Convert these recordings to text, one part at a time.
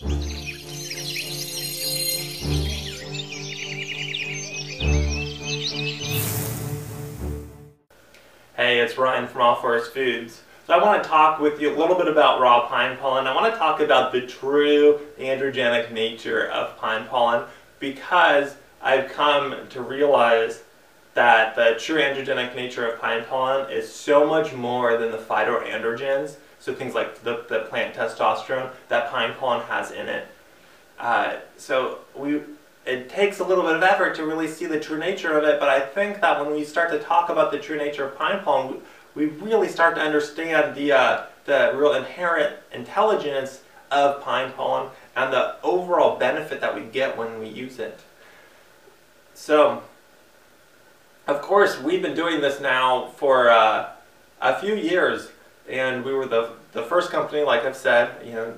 Hey, it's Ryan from Raw Forest Foods. So I want to talk with you a little bit about raw pine pollen. I want to talk about the true androgenic nature of pine pollen because I've come to realize that the true androgenic nature of pine pollen is so much more than the phytoandrogens, so things like the, the plant testosterone that pine pollen has in it. Uh, so we, it takes a little bit of effort to really see the true nature of it, but I think that when we start to talk about the true nature of pine pollen, we, we really start to understand the, uh, the real inherent intelligence of pine pollen and the overall benefit that we get when we use it. So, course, we've been doing this now for uh, a few years, and we were the, the first company, like I've said, you know,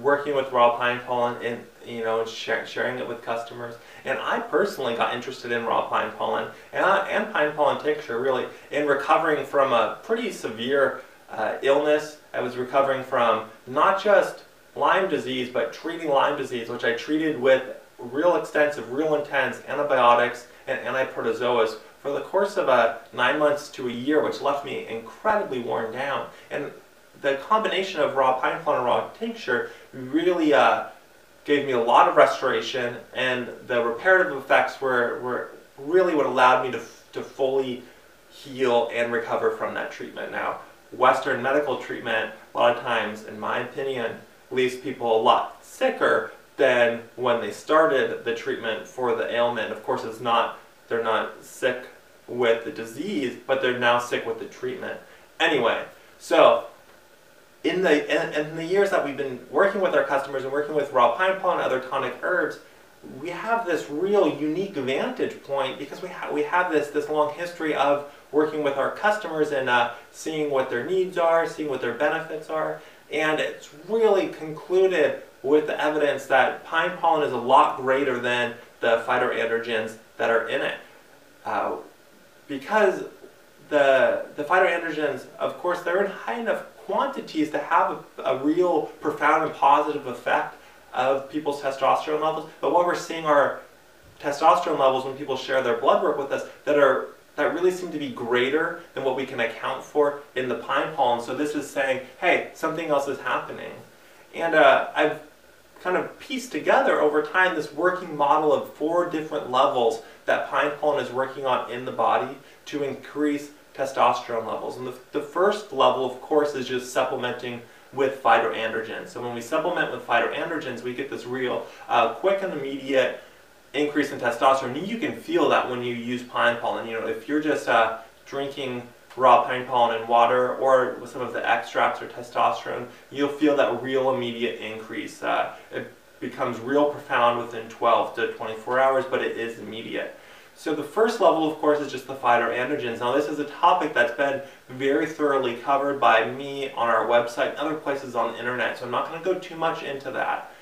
working with raw pine pollen and you know sharing it with customers. And I personally got interested in raw pine pollen and, and pine pollen tincture really in recovering from a pretty severe uh, illness. I was recovering from not just Lyme disease, but treating Lyme disease, which I treated with real extensive, real intense antibiotics and antiprotozoals for the course of uh, nine months to a year, which left me incredibly worn down. And the combination of raw pine pollen and raw tincture really uh, gave me a lot of restoration, and the reparative effects were, were really what allowed me to, to fully heal and recover from that treatment. Now, Western medical treatment, a lot of times, in my opinion, leaves people a lot sicker than when they started the treatment for the ailment. Of course, it's not, they're not sick with the disease, but they're now sick with the treatment. Anyway, so in the in, in, the years that we've been working with our customers and working with raw pine pollen and other tonic herbs, we have this real unique vantage point because we have we have this this long history of working with our customers and uh, seeing what their needs are, seeing what their benefits are, and it's really concluded with the evidence that pine pollen is a lot greater than the phytoandrogens that are in it. Uh, because the, the phytoandrogens, of course, they're in high enough quantities to have a, a real profound and positive effect of people's testosterone levels. But what we're seeing are testosterone levels when people share their blood work with us that are that really seem to be greater than what we can account for in the pine pollen. So this is saying, hey, something else is happening. And uh, I've kind of pieced together over time this working model of four different levels that pine pollen is working on in the body to increase testosterone levels. And the, the first level, of course, is just supplementing with phytoandrogens. So when we supplement with phytoandrogens, we get this real uh, quick and immediate increase in testosterone. You can feel that when you use pine pollen. You know, if you're just uh, drinking raw pine pollen and water or with some of the extracts or testosterone, you'll feel that real immediate increase. Uh, it becomes real profound within 12 to 24 hours, but it is immediate. So the first level, of course, is just the phytoandrogens. Now this is a topic that's been very thoroughly covered by me on our website and other places on the internet, so I'm not going to go too much into that.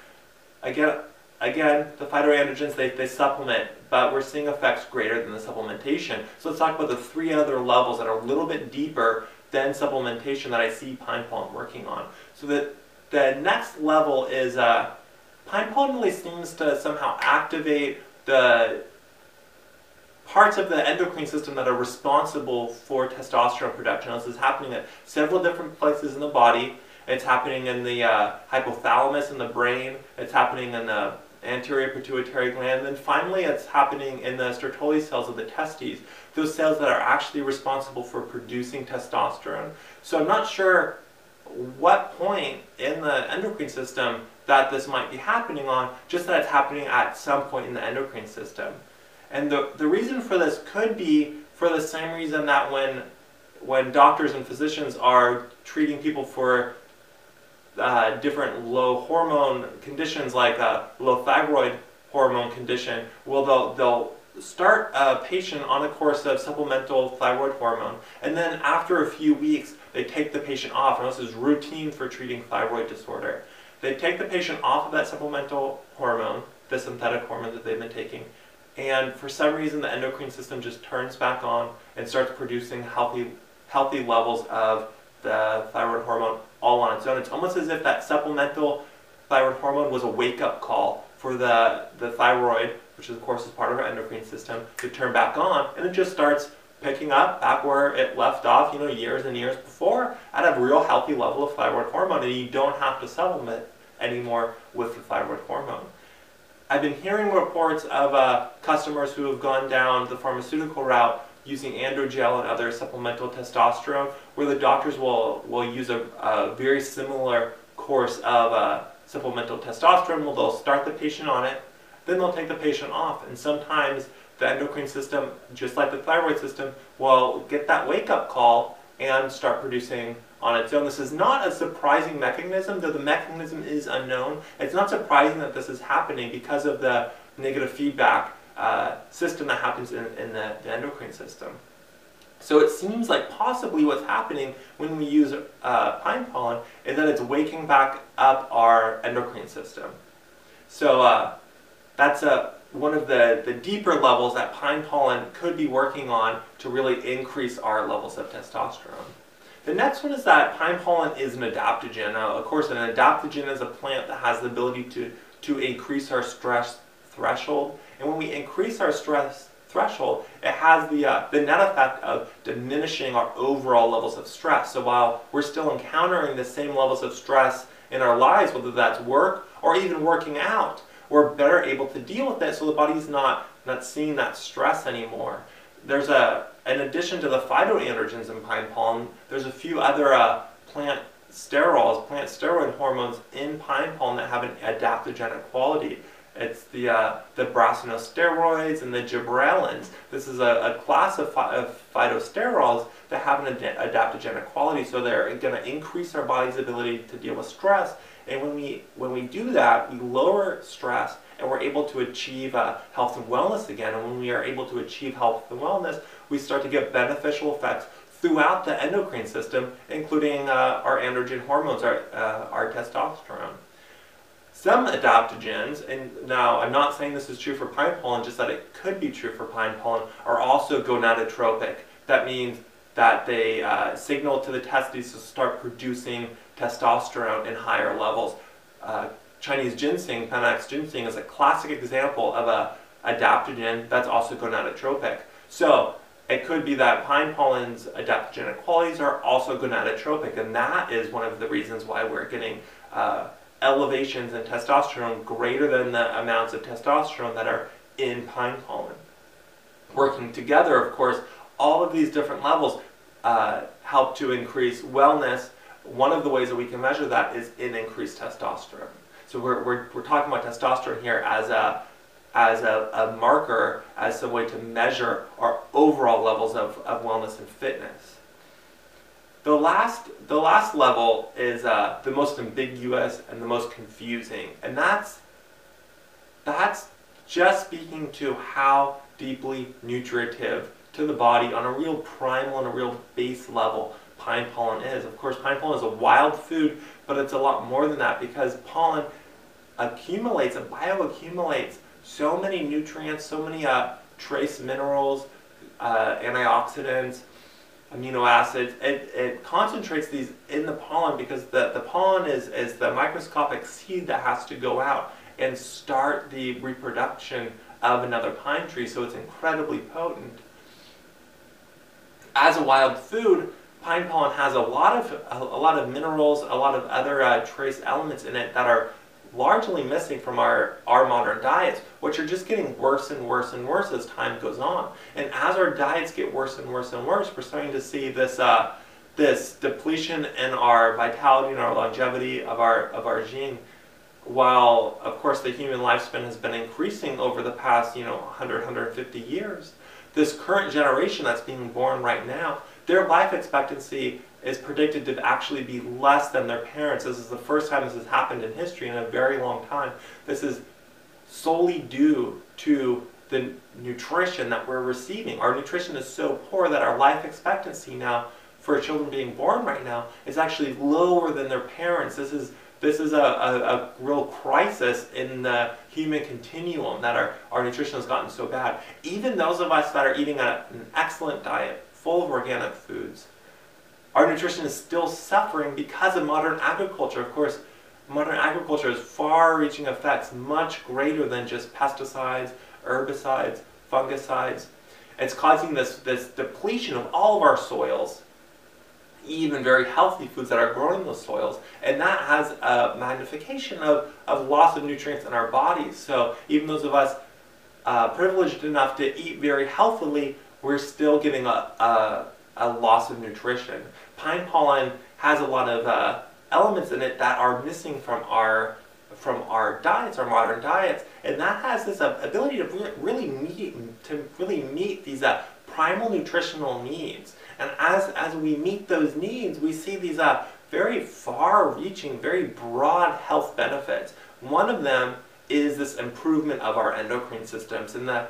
Again, again the phytoandrogens, they, they supplement, but we're seeing effects greater than the supplementation. So let's talk about the three other levels that are a little bit deeper than supplementation that I see pine pollen working on. So the, the next level is uh, pine really seems to somehow activate the parts of the endocrine system that are responsible for testosterone production. This is happening at several different places in the body. It's happening in the uh, hypothalamus in the brain. It's happening in the anterior pituitary gland. And then finally, it's happening in the Sertoli cells of the testes, those cells that are actually responsible for producing testosterone. So I'm not sure what point in the endocrine system that this might be happening on, just that it's happening at some point in the endocrine system. And the, the reason for this could be for the same reason that when, when doctors and physicians are treating people for uh, different low hormone conditions like a low thyroid hormone condition, well, they'll, they'll start a patient on a course of supplemental thyroid hormone, and then after a few weeks, they take the patient off, and this is routine for treating thyroid disorder. They take the patient off of that supplemental hormone, the synthetic hormone that they've been taking, and for some reason the endocrine system just turns back on and starts producing healthy, healthy levels of the thyroid hormone all on its own. It's almost as if that supplemental thyroid hormone was a wake-up call for the, the thyroid, which of course is part of our endocrine system, to turn back on, and it just starts picking up back where it left off, you know, years and years before, at a real healthy level of thyroid hormone, and you don't have to supplement anymore with the thyroid hormone. I've been hearing reports of uh, customers who have gone down the pharmaceutical route using androgel and other supplemental testosterone, where the doctors will, will use a, a very similar course of uh, supplemental testosterone. Well, they'll start the patient on it, then they'll take the patient off, and sometimes the endocrine system, just like the thyroid system, will get that wake-up call and start producing on its own. This is not a surprising mechanism, though the mechanism is unknown. It's not surprising that this is happening because of the negative feedback uh, system that happens in, in the, the, endocrine system. So it seems like possibly what's happening when we use uh, pine pollen is that it's waking back up our endocrine system. So uh, that's a, one of the, the deeper levels that pine pollen could be working on to really increase our levels of testosterone. The next one is that pine pollen is an adaptogen. Now, of course, an adaptogen is a plant that has the ability to, to increase our stress threshold. And when we increase our stress threshold, it has the, uh, the net effect of diminishing our overall levels of stress. So while we're still encountering the same levels of stress in our lives, whether that's work or even working out, we're better able to deal with it so the body's not, not seeing that stress anymore there's a, in addition to the phytoandrogens in pine pollen, there's a few other uh, plant sterols, plant steroid hormones in pine pollen that have an adaptogenic quality. It's the, uh, the brassinosteroids and the gibberellins. This is a, a class of, phy of phytosterols that have an ad adaptogenic quality, so they're going to increase our body's ability to deal with stress. And when we, when we do that, we lower stress and we're able to achieve uh, health and wellness again. And when we are able to achieve health and wellness, we start to get beneficial effects throughout the endocrine system, including uh, our androgen hormones, our, uh, our testosterone. Some adaptogens, and now I'm not saying this is true for pine pollen, just that it could be true for pine pollen, are also gonadotropic. That means that they uh, signal to the testes to start producing testosterone in higher levels. Uh, Chinese ginseng, Panax ginseng, is a classic example of a adaptogen that's also gonadotropic. So it could be that pine pollen's adaptogenic qualities are also gonadotropic, and that is one of the reasons why we're getting uh, elevations in testosterone greater than the amounts of testosterone that are in pine pollen. Working together, of course, all of these different levels uh, help to increase wellness. One of the ways that we can measure that is in increased testosterone. So we're, we're, we're talking about testosterone here as a, as a, a marker, as a way to measure our overall levels of, of wellness and fitness. The last, the last level is uh, the most ambiguous and the most confusing, and that's, that's just speaking to how deeply nutritive to the body on a real primal and a real base level pine pollen is. Of course, pine pollen is a wild food, but it's a lot more than that because pollen accumulates and bioaccumulates so many nutrients, so many uh, trace minerals, uh, antioxidants, amino acids. It, it concentrates these in the pollen because the, the pollen is, is the microscopic seed that has to go out and start the reproduction of another pine tree, so it's incredibly potent. As a wild food, pine pollen has a lot of a, lot of minerals, a lot of other uh, trace elements in it that are largely missing from our, our modern diets, which are just getting worse and worse and worse as time goes on. And as our diets get worse and worse and worse, we're starting to see this, uh, this depletion in our vitality and our longevity of our, of our gene. While, of course, the human lifespan has been increasing over the past, you know, 100, 150 years, this current generation that's being born right now, their life expectancy is predicted to actually be less than their parents. This is the first time this has happened in history in a very long time. This is solely due to the nutrition that we're receiving. Our nutrition is so poor that our life expectancy now for children being born right now is actually lower than their parents. This is this is a, a, a, real crisis in the human continuum that our, our nutrition has gotten so bad. Even those of us that are eating a, an excellent diet, full of organic foods, our nutrition is still suffering because of modern agriculture. Of course, modern agriculture has far-reaching effects much greater than just pesticides, herbicides, fungicides. It's causing this, this depletion of all of our soils, even very healthy foods that are growing those soils. And that has a magnification of, of loss of nutrients in our bodies. So even those of us uh, privileged enough to eat very healthily, we're still getting a, a, a loss of nutrition. Pine pollen has a lot of uh, elements in it that are missing from our from our diets, our modern diets, and that has this uh, ability to really meet to really meet these uh, primal nutritional needs. And as as we meet those needs, we see these uh, very far-reaching, very broad health benefits. One of them is this improvement of our endocrine systems, and the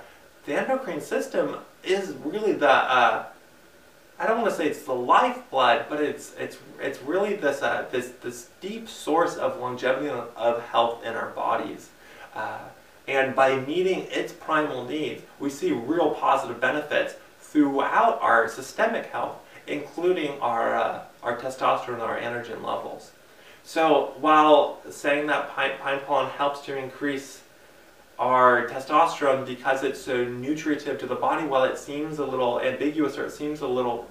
the endocrine system is really the uh, I don't want to say it's the lifeblood, but it's it's it's really this uh, this this deep source of longevity of health in our bodies. Uh, and by meeting its primal needs, we see real positive benefits throughout our systemic health, including our uh, our testosterone and our androgen levels. So while saying that pine, pine pollen helps to increase our testosterone because it's so nutritive to the body. While it seems a little ambiguous or it seems a little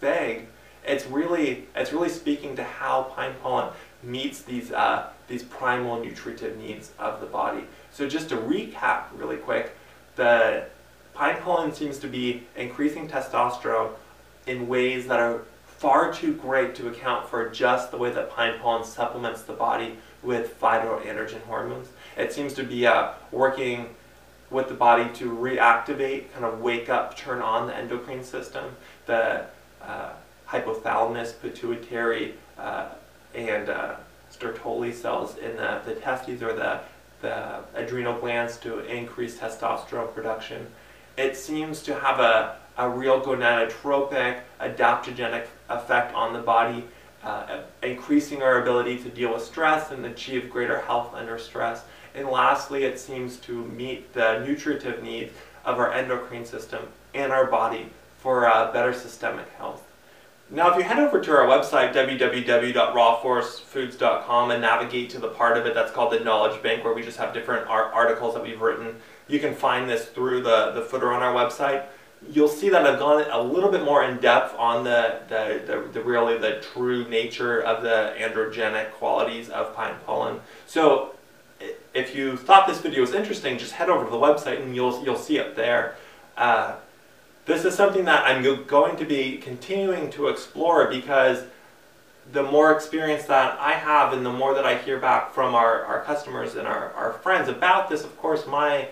vague it's really it's really speaking to how pine pollen meets these uh, these primal nutritive needs of the body. So just to recap really quick the pine pollen seems to be increasing testosterone in ways that are far too great to account for just the way that pine pollen supplements the body with phytoandrogen hormones. It seems to be uh, working with the body to reactivate, kind of wake up, turn on the endocrine system, the uh, hypothalamus, pituitary, uh, and uh, Sertoli cells in the, the testes or the, the adrenal glands to increase testosterone production. It seems to have a, a real gonadotropic, adaptogenic effect on the body uh, increasing our ability to deal with stress and achieve greater health under stress. And lastly, it seems to meet the nutritive needs of our endocrine system and our body for uh, better systemic health. Now, if you head over to our website, www.rawforestfoods.com, and navigate to the part of it that's called the Knowledge Bank, where we just have different articles that we've written, you can find this through the, the footer on our website you'll see that I've gone a little bit more in depth on the, the, the, the, really the true nature of the androgenic qualities of pine pollen. So if you thought this video was interesting, just head over to the website and you'll, you'll see it there. Uh, this is something that I'm going to be continuing to explore because the more experience that I have and the more that I hear back from our, our customers and our, our friends about this, of course, my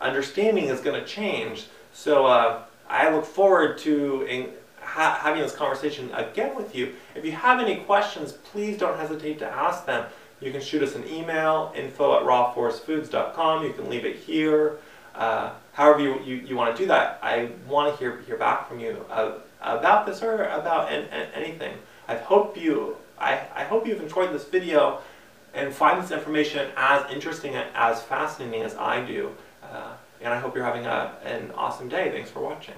understanding is going to change. So uh, I look forward to ha having this conversation again with you. If you have any questions, please don't hesitate to ask them. You can shoot us an email, info at rawforestfoods.com. You can leave it here. Uh, however you, you, you, want to do that, I want to hear, hear back from you uh, about this or about an, an, anything. I hope, you, I, I hope you've enjoyed this video and find this information as interesting and as fascinating as I do. And I hope you're having a, an awesome day. Thanks for watching.